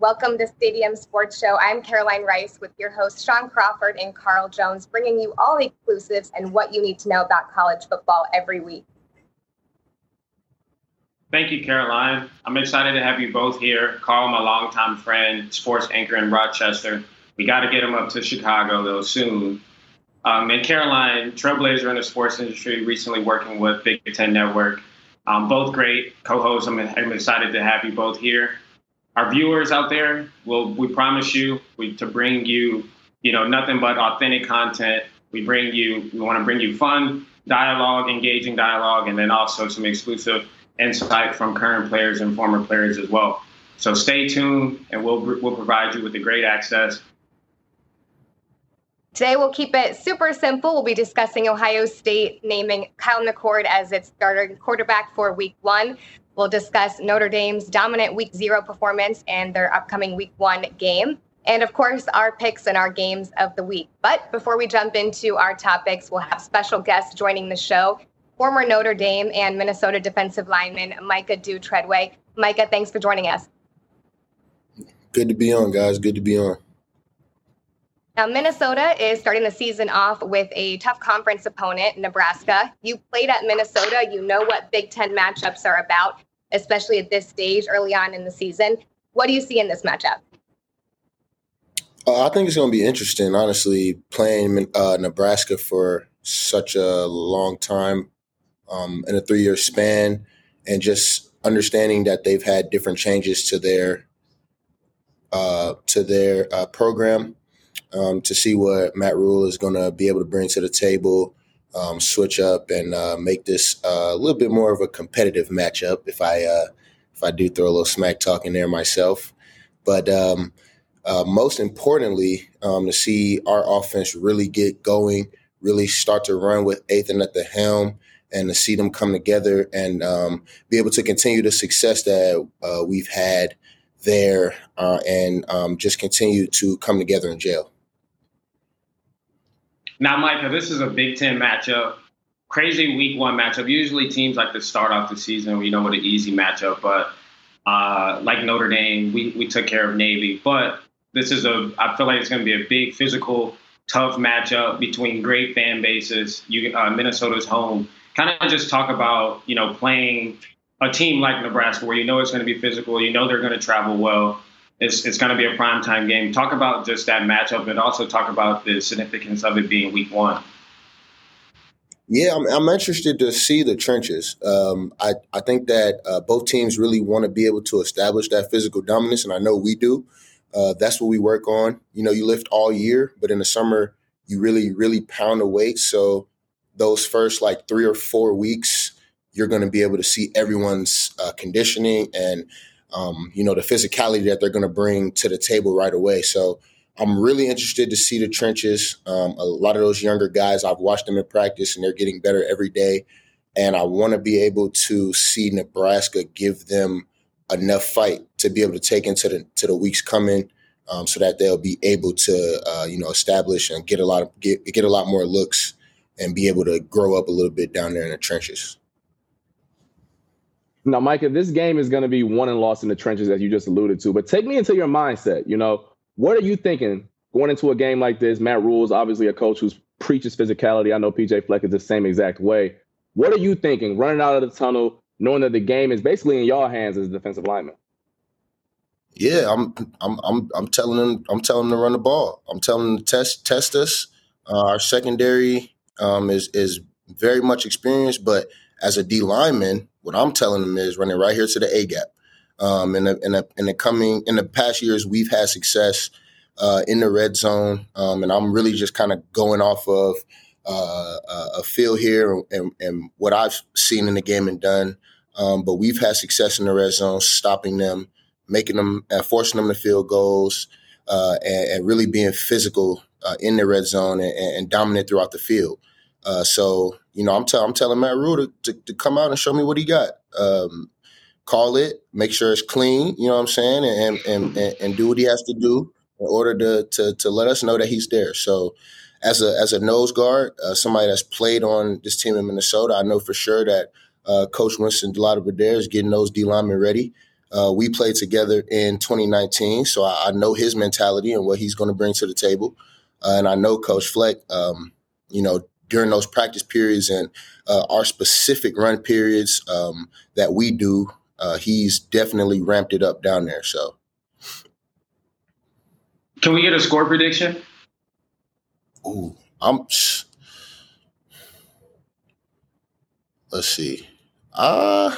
Welcome to Stadium Sports Show. I'm Caroline Rice with your hosts Shaun Crawford and Carl Jones, bringing you all the exclusives and what you need to know about college football every week. Thank you, Caroline. I'm excited to have you both here. Carl, my longtime friend, sports anchor in Rochester. We got to get him up to Chicago, though, soon. Um, and Caroline, trailblazer in the sports industry, recently working with Big Ten Network. Um, both great co-hosts. I'm, I'm excited to have you both here our viewers out there will we promise you we, to bring you you know nothing but authentic content we bring you we want to bring you fun dialogue engaging dialogue and then also some exclusive insight from current players and former players as well so stay tuned and we'll we'll provide you with the great access Today, we'll keep it super simple. We'll be discussing Ohio State naming Kyle McCord as its starter quarterback for week one. We'll discuss Notre Dame's dominant week zero performance and their upcoming week one game. And of course, our picks and our games of the week. But before we jump into our topics, we'll have special guests joining the show former Notre Dame and Minnesota defensive lineman Micah Dew Treadway. Micah, thanks for joining us. Good to be on, guys. Good to be on. Now, Minnesota is starting the season off with a tough conference opponent, Nebraska. You played at Minnesota. You know what Big Ten matchups are about, especially at this stage early on in the season. What do you see in this matchup? Uh, I think it's going to be interesting, honestly, playing uh, Nebraska for such a long time um, in a three year span and just understanding that they've had different changes to their uh, to their uh, program um, to see what Matt Rhule is going to be able to bring to the table, um, switch up, and uh, make this uh, a little bit more of a competitive matchup. If I uh, if I do throw a little smack talk in there myself, but um, uh, most importantly, um, to see our offense really get going, really start to run with Athan at the helm. And to see them come together and um, be able to continue the success that uh, we've had there uh, and um, just continue to come together in jail. Now, Micah, this is a Big Ten matchup. Crazy week one matchup. Usually teams like to start off the season, we know what an easy matchup, but uh, like Notre Dame, we, we took care of Navy. But this is a, I feel like it's going to be a big physical, tough matchup between great fan bases. You, uh, Minnesota's home. Kind of just talk about, you know, playing a team like Nebraska where you know it's going to be physical, you know they're going to travel well it's, it's going to be a prime time game. Talk about just that matchup but also talk about the significance of it being week one. Yeah, I'm, I'm interested to see the trenches. Um, I, I think that uh, both teams really want to be able to establish that physical dominance, and I know we do. Uh, that's what we work on. You know, you lift all year, but in the summer, you really, really pound the weight. So those first like three or four weeks, you're going to be able to see everyone's uh, conditioning and um, you know, the physicality that they're going to bring to the table right away. So I'm really interested to see the trenches. Um, a lot of those younger guys, I've watched them in practice and they're getting better every day. And I want to be able to see Nebraska give them enough fight to be able to take into the to the weeks coming, um, so that they'll be able to uh, you know establish and get a lot of get get a lot more looks and be able to grow up a little bit down there in the trenches. Now, Micah, this game is going to be won and lost in the trenches, as you just alluded to. But take me into your mindset. You know, what are you thinking going into a game like this? Matt Rhule is obviously a coach who preaches physicality. I know PJ Fleck is the same exact way. What are you thinking running out of the tunnel, knowing that the game is basically in your hands as a defensive lineman? Yeah, I'm, I'm, I'm, I'm telling them, I'm telling them to run the ball. I'm telling them to test, test us. Uh, our secondary um, is is very much experienced, but as a D lineman, what I'm telling them is running right here to the A gap. Um, in the in the in the coming in the past years, we've had success uh, in the red zone, um, and I'm really just kind of going off of uh, a feel here and, and, what I've seen in the game and done. Um, but we've had success in the red zone, stopping them, making them, uh, forcing them to field goals, uh, and, and, really being physical uh, in the red zone and, and dominant throughout the field. Uh, so you know, I'm, t- I'm telling Matt Rhule to, to, to, come out and show me what he got. Um, call it, make sure it's clean. You know what I'm saying, and and and, and do what he has to do in order to, to to let us know that he's there. So, as a as a nose guard, uh, somebody that's played on this team in Minnesota, I know for sure that uh, Coach Winston DeLatte is getting those D linemen ready. Uh, we played together in 2019, so I, I, know his mentality and what he's going to bring to the table. Uh, and I know Coach Fleck, um, you know, during those practice periods and uh, our specific run periods um, that we do, uh, he's definitely ramped it up down there. So, can we get a score prediction? Ooh, I'm. Let's see. Uh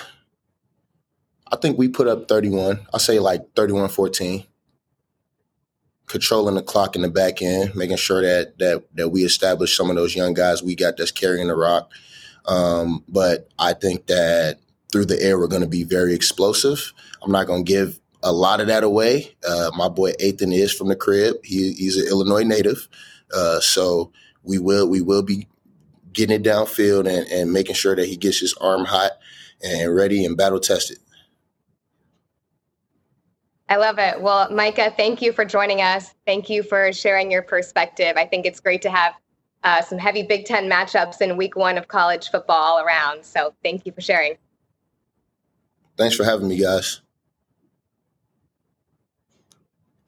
I think we put up 31. I say like 31 14. Controlling the clock in the back end, making sure that that that we establish some of those young guys we got that's carrying the rock. Um, but I think that through the air we're going to be very explosive. I'm not going to give a lot of that away. Uh, my boy Athan is from the crib. He, he's an Illinois native, uh, so we will we will be getting it downfield and, and making sure that he gets his arm hot and ready and battle tested. I love it. Well, Micah, thank you for joining us. Thank you for sharing your perspective. I think it's great to have uh, some heavy Big Ten matchups in week one of college football all around. So thank you for sharing. Thanks for having me, guys.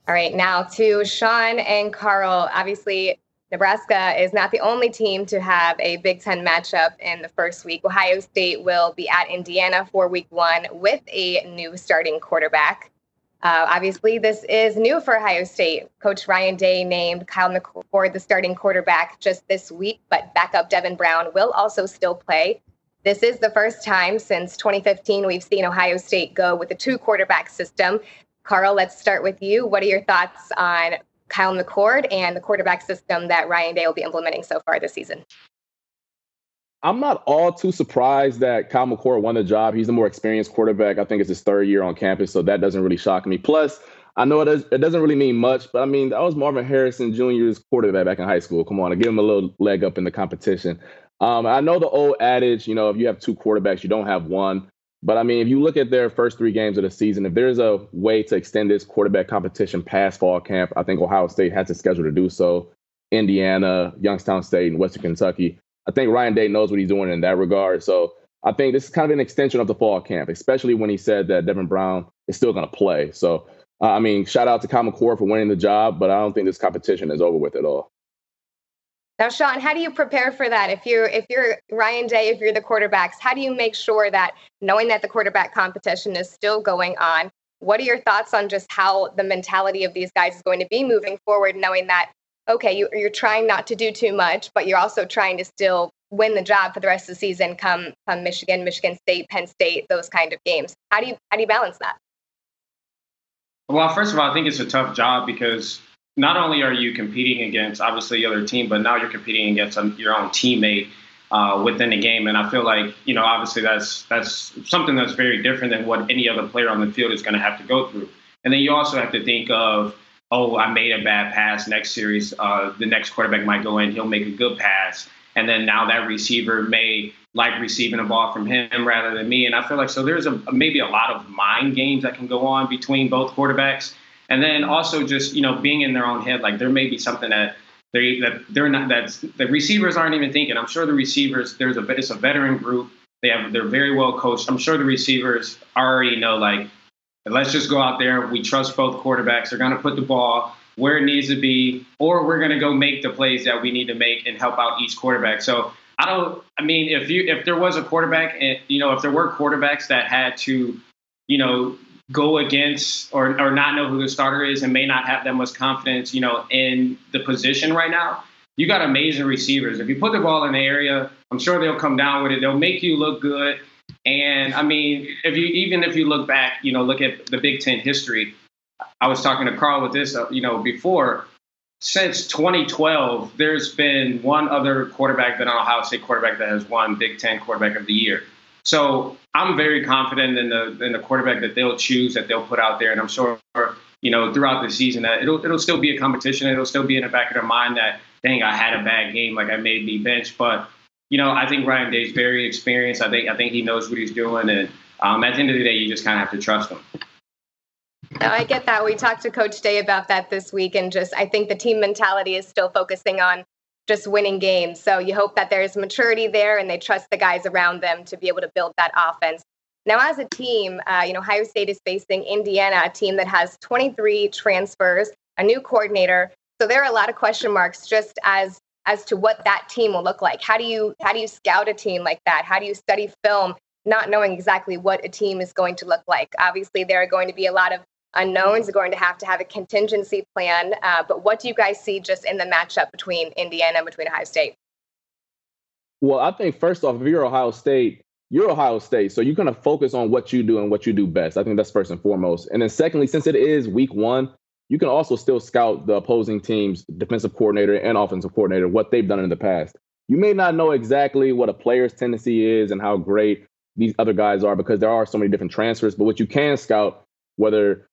All right, now to Shaun and Carl. Obviously, Nebraska is not the only team to have a Big Ten matchup in the first week. Ohio State will be at Indiana for week one with a new starting quarterback. Uh, obviously, this is new for Ohio State. Coach Ryan Day named Kyle McCord the starting quarterback just this week, but backup Devin Brown will also still play. This is the first time since 2015 we've seen Ohio State go with a two quarterback system. Carl, let's start with you. What are your thoughts on Kyle McCord and the quarterback system that Ryan Day will be implementing so far this season? I'm not all too surprised that Kyle McCord won the job. He's the more experienced quarterback. I think it's his third year on campus, so that doesn't really shock me. Plus, I know it, does, it doesn't really mean much, but I mean, that was Marvin Harrison Jr.'s quarterback back in high school. Come on, I give him a little leg up in the competition. Um, I know the old adage, you know, if you have two quarterbacks, you don't have one. But I mean, if you look at their first three games of the season, if there's a way to extend this quarterback competition past fall camp, I think Ohio State has the schedule to do so. Indiana, Youngstown State, and Western Kentucky. I think Ryan Day knows what he's doing in that regard. So I think this is kind of an extension of the fall camp, especially when he said that Devin Brown is still going to play. So, uh, I mean, shout out to Kyle McCord for winning the job, but I don't think this competition is over with at all. Now, Shaun, how do you prepare for that? If you're if you're Ryan Day, if you're the quarterbacks, how do you make sure that knowing that the quarterback competition is still going on, what are your thoughts on just how the mentality of these guys is going to be moving forward, knowing that okay, you, you're trying not to do too much, but you're also trying to still win the job for the rest of the season come come Michigan, Michigan State, Penn State, those kind of games. How do you how do you balance that? Well, first of all, I think it's a tough job because not only are you competing against obviously the other team, but now you're competing against your own teammate uh, within the game. And I feel like you know obviously that's that's something that's very different than what any other player on the field is going to have to go through. And then you also have to think of oh, I made a bad pass. Next series, uh, the next quarterback might go in. He'll make a good pass. And then now that receiver may like receiving a ball from him rather than me. And I feel like so there's a maybe a lot of mind games that can go on between both quarterbacks. And then also just you know being in their own head, like there may be something that they that they're not that the receivers aren't even thinking. I'm sure the receivers there's a it's a veteran group. They have they're very well coached. I'm sure the receivers already know like let's just go out there. We trust both quarterbacks. They're going to put the ball where it needs to be, or we're going to go make the plays that we need to make and help out each quarterback. So I don't. I mean, if you if there was a quarterback, and you know, if there were quarterbacks that had to, you know, go against or or not know who the starter is and may not have that much confidence, you know, in the position right now. You got amazing receivers. If you put the ball in the area, I'm sure they'll come down with it. They'll make you look good. And I mean, if you even if you look back, you know, look at the Big Ten history. I was talking to Carl with this, uh, you know, before. Since 2012, there's been one other quarterback than Ohio State quarterback that has won Big Ten Quarterback of the Year. So I'm very confident in the in the quarterback that they'll choose, that they'll put out there, and I'm sure you know throughout the season that it'll it'll still be a competition. It'll still be in the back of their mind that dang, I had a bad game, like I made me bench, but you know, I think Ryan Day's very experienced. I think I think he knows what he's doing, and um, at the end of the day, you just kind of have to trust him. No, I get that. We talked to Coach Day about that this week, and just I think the team mentality is still focusing on just winning games. So you hope that there's maturity there, and they trust the guys around them to be able to build that offense. Now, as a team, uh, you know, Ohio State is facing Indiana, a team that has 23 transfers, a new coordinator. So there are a lot of question marks just as as to what that team will look like. How do you how do you scout a team like that? How do you study film, not knowing exactly what a team is going to look like? Obviously, there are going to be a lot of unknowns. Are going to have to have a contingency plan. Uh, but what do you guys see just in the matchup between Indiana and between Ohio State? Well, I think first off, if you're Ohio State, you're Ohio State, so you're going to focus on what you do and what you do best. I think that's first and foremost. And then secondly, since it is week one, you can also still scout the opposing team's defensive coordinator and offensive coordinator, what they've done in the past. You may not know exactly what a player's tendency is and how great these other guys are because there are so many different transfers, but what you can scout, whether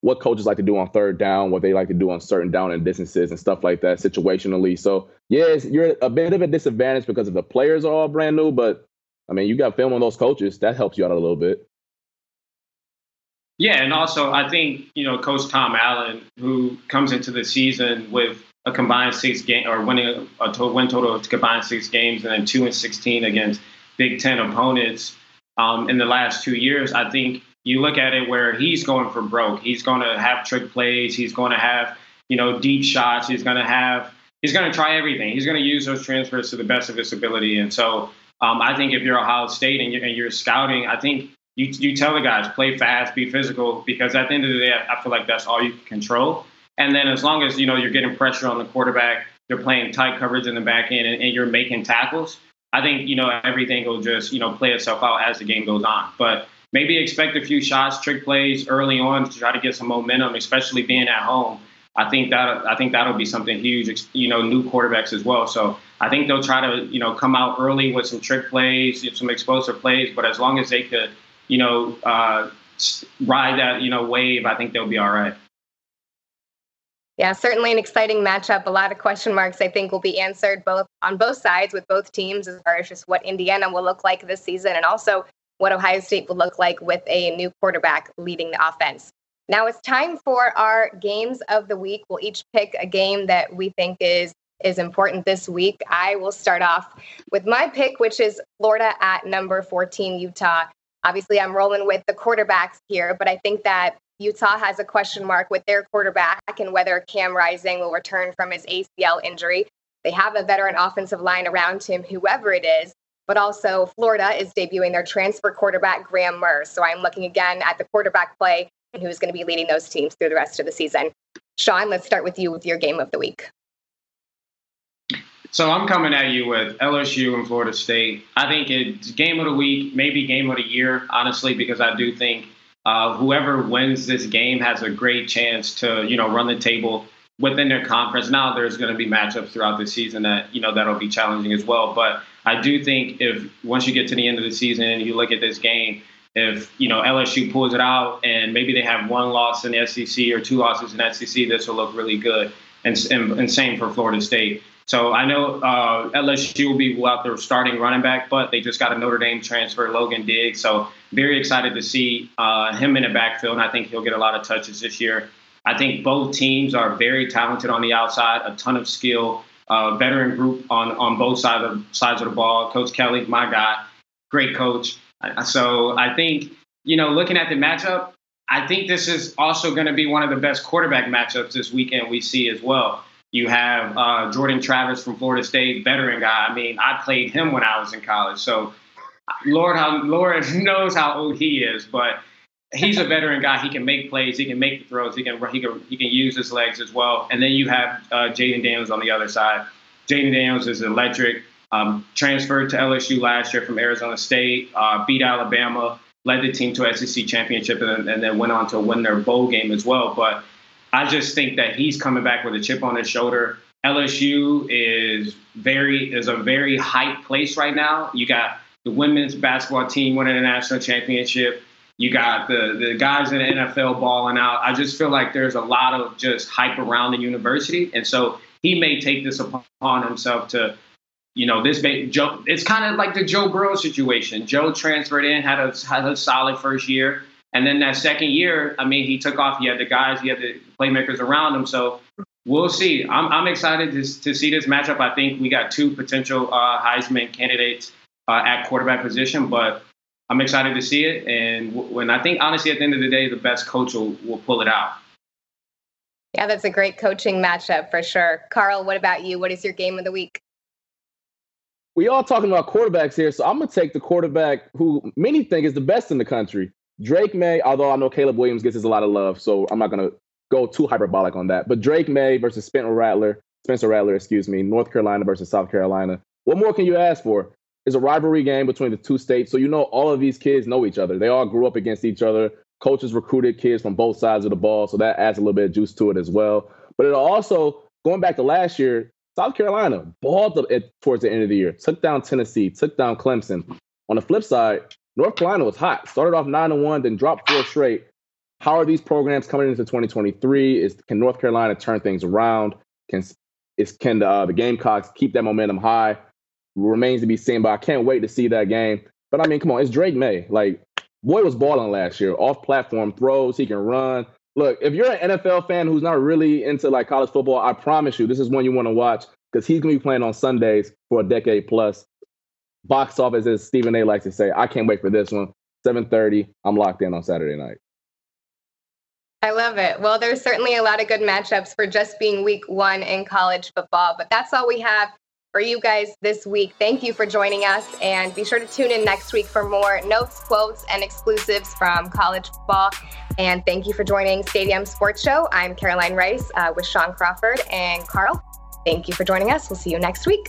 what coaches like to do on third down, what they like to do on certain down and distances and stuff like that situationally. So, yes, you're a bit of a disadvantage because of the players are all brand new, but I mean, you got film on those coaches. That helps you out a little bit. Yeah, and also I think you know Coach Tom Allen, who comes into the season with a combined six game or winning a, total, win total of combined six games and then two and sixteen against Big Ten opponents um, in the last two years. I think you look at it where he's going for broke. He's going to have trick plays. He's going to have you know deep shots. He's going to have he's going to try everything. He's going to use those transfers to the best of his ability. And so um, I think if you're Ohio State and you're, and you're scouting, I think you, you tell the guys play fast, be physical, because at the end of the day, I feel like that's all you can control. And then as long as you know you're getting pressure on the quarterback, you're playing tight coverage in the back end, and, and you're making tackles. I think you know everything will just you know play itself out as the game goes on. But maybe expect a few shots, trick plays early on to try to get some momentum, especially being at home. I think that I think that'll be something huge. You know, new quarterbacks as well. So I think they'll try to you know come out early with some trick plays, some explosive plays. But as long as they could you know, uh, ride that, you know, wave, I think they'll be all right. Yeah, certainly an exciting matchup. A lot of question marks, I think, will be answered both on both sides with both teams as far as just what Indiana will look like this season and also what Ohio State will look like with a new quarterback leading the offense. Now it's time for our games of the week. We'll each pick a game that we think is is important this week. I will start off with my pick, which is Florida at number 14, Utah. Obviously, I'm rolling with the quarterbacks here, but I think that Utah has a question mark with their quarterback and whether Cam Rising will return from his ACL injury. They have a veteran offensive line around him, whoever it is, but also Florida is debuting their transfer quarterback, Graham Mertz. So I'm looking again at the quarterback play and who's going to be leading those teams through the rest of the season. Shaun, let's start with you with your game of the week. So I'm coming at you with LSU and Florida State. I think it's game of the week, maybe game of the year, honestly, because I do think uh, whoever wins this game has a great chance to, you know, run the table within their conference. Now there's going to be matchups throughout the season that, you know, that'll be challenging as well. But I do think if once you get to the end of the season and you look at this game, if you know LSU pulls it out and maybe they have one loss in the SEC or two losses in the SEC, this will look really good. And, and, and same for Florida State. So I know uh, LSU will be without their starting running back, but they just got a Notre Dame transfer, Logan Diggs. So very excited to see uh, him in the backfield, and I think he'll get a lot of touches this year. I think both teams are very talented on the outside, a ton of skill, uh, veteran group on on both sides of sides of the ball. Coach Kelly, my guy, great coach. So I think you know, looking at the matchup, I think this is also going to be one of the best quarterback matchups this weekend we see as well. You have uh, Jordan Travis from Florida State, veteran guy. I mean, I played him when I was in college. So, Lord, how Lord knows how old he is, but he's a veteran guy. He can make plays. He can make the throws. He can he can he can use his legs as well. And then you have uh, Jayden Daniels on the other side. Jayden Daniels is electric. Um, transferred to LSU last year from Arizona State. Uh, beat Alabama. Led the team to SEC championship and, and then went on to win their bowl game as well. But I just think that he's coming back with a chip on his shoulder. LSU is very is a very hype place right now. You got the women's basketball team winning a national championship. You got the the guys in the NFL balling out. I just feel like there's a lot of just hype around the university, and so he may take this upon himself to, you know, this may Joe. It's kind of like the Joe Burrow situation. Joe transferred in, had a had a solid first year. And then that second year, I mean, he took off. He had the guys, he had the playmakers around him. So we'll see. I'm, I'm excited to, to see this matchup. I think we got two potential uh, Heisman candidates uh, at quarterback position, but I'm excited to see it. And when I think, honestly, at the end of the day, the best coach will, will pull it out. Yeah, that's a great coaching matchup for sure. Carl, what about you? What is your game of the week? We all talking about quarterbacks here, so I'm gonna take the quarterback who many think is the best in the country, Drake Maye, Although I know Caleb Williams gets us a lot of love, so I'm not gonna go too hyperbolic on that. But Drake Maye versus Spencer Rattler, Spencer Rattler, excuse me, North Carolina versus South Carolina. What more can you ask for? It's a rivalry game between the two states, so you know all of these kids know each other. They all grew up against each other. Coaches recruited kids from both sides of the ball, so that adds a little bit of juice to it as well. But it also, going back to last year, South Carolina balled up towards the end of the year, took down Tennessee, took down Clemson. On the flip side, North Carolina was hot, started off nine and one, then dropped four straight. How are these programs coming into 2023? Is can North Carolina turn things around? Can is can the, uh, the Gamecocks keep that momentum high? Remains to be seen, but I can't wait to see that game. But I mean, come on, it's Drake Maye. Like Boy was balling last year, off platform throws, he can run. Look, if you're an NFL fan who's not really into like college football, I promise you, this is one you want to watch because he's gonna be playing on Sundays for a decade plus. Box office, as Stephen A. likes to say, I can't wait for this one. 7:30. I'm locked in on Saturday night. I love it. Well, there's certainly a lot of good matchups for just being week one in college football, but that's all we have for you guys this week. Thank you for joining us, and be sure to tune in next week for more notes, quotes, and exclusives from college football. And thank you for joining Stadium Sports Show. I'm Caroline Rice uh, with Shaun Crawford and Carl. Thank you for joining us. We'll see you next week.